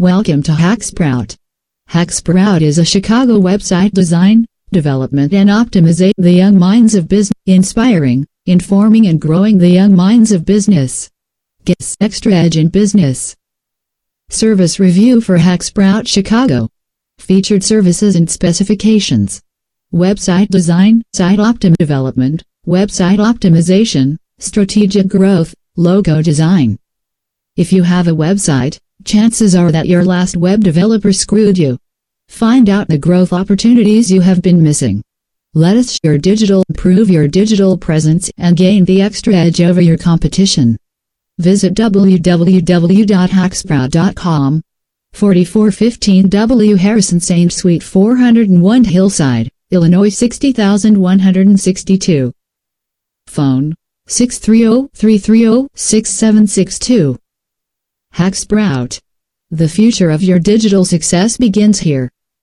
Welcome to Hacksprout. Hacksprout is a Chicago website design, development and optimization the young minds of business, inspiring, informing and growing the young minds of business. Get extra edge in business. Service review for Hacksprout Chicago. Featured services and specifications. Website design, site optim development, website optimization, strategic growth, logo design. If you have a website, chances are that your last web developer screwed you. Find out the growth opportunities you have been missing. Let us your digital improve your digital presence and gain the extra edge over your competition. Visit www.hacksprout.com. 4415 W Harrison Saint Suite 401 Hillside, Illinois 60162. Phone 630-330-6762. Hacksprout. The future of your digital success begins here.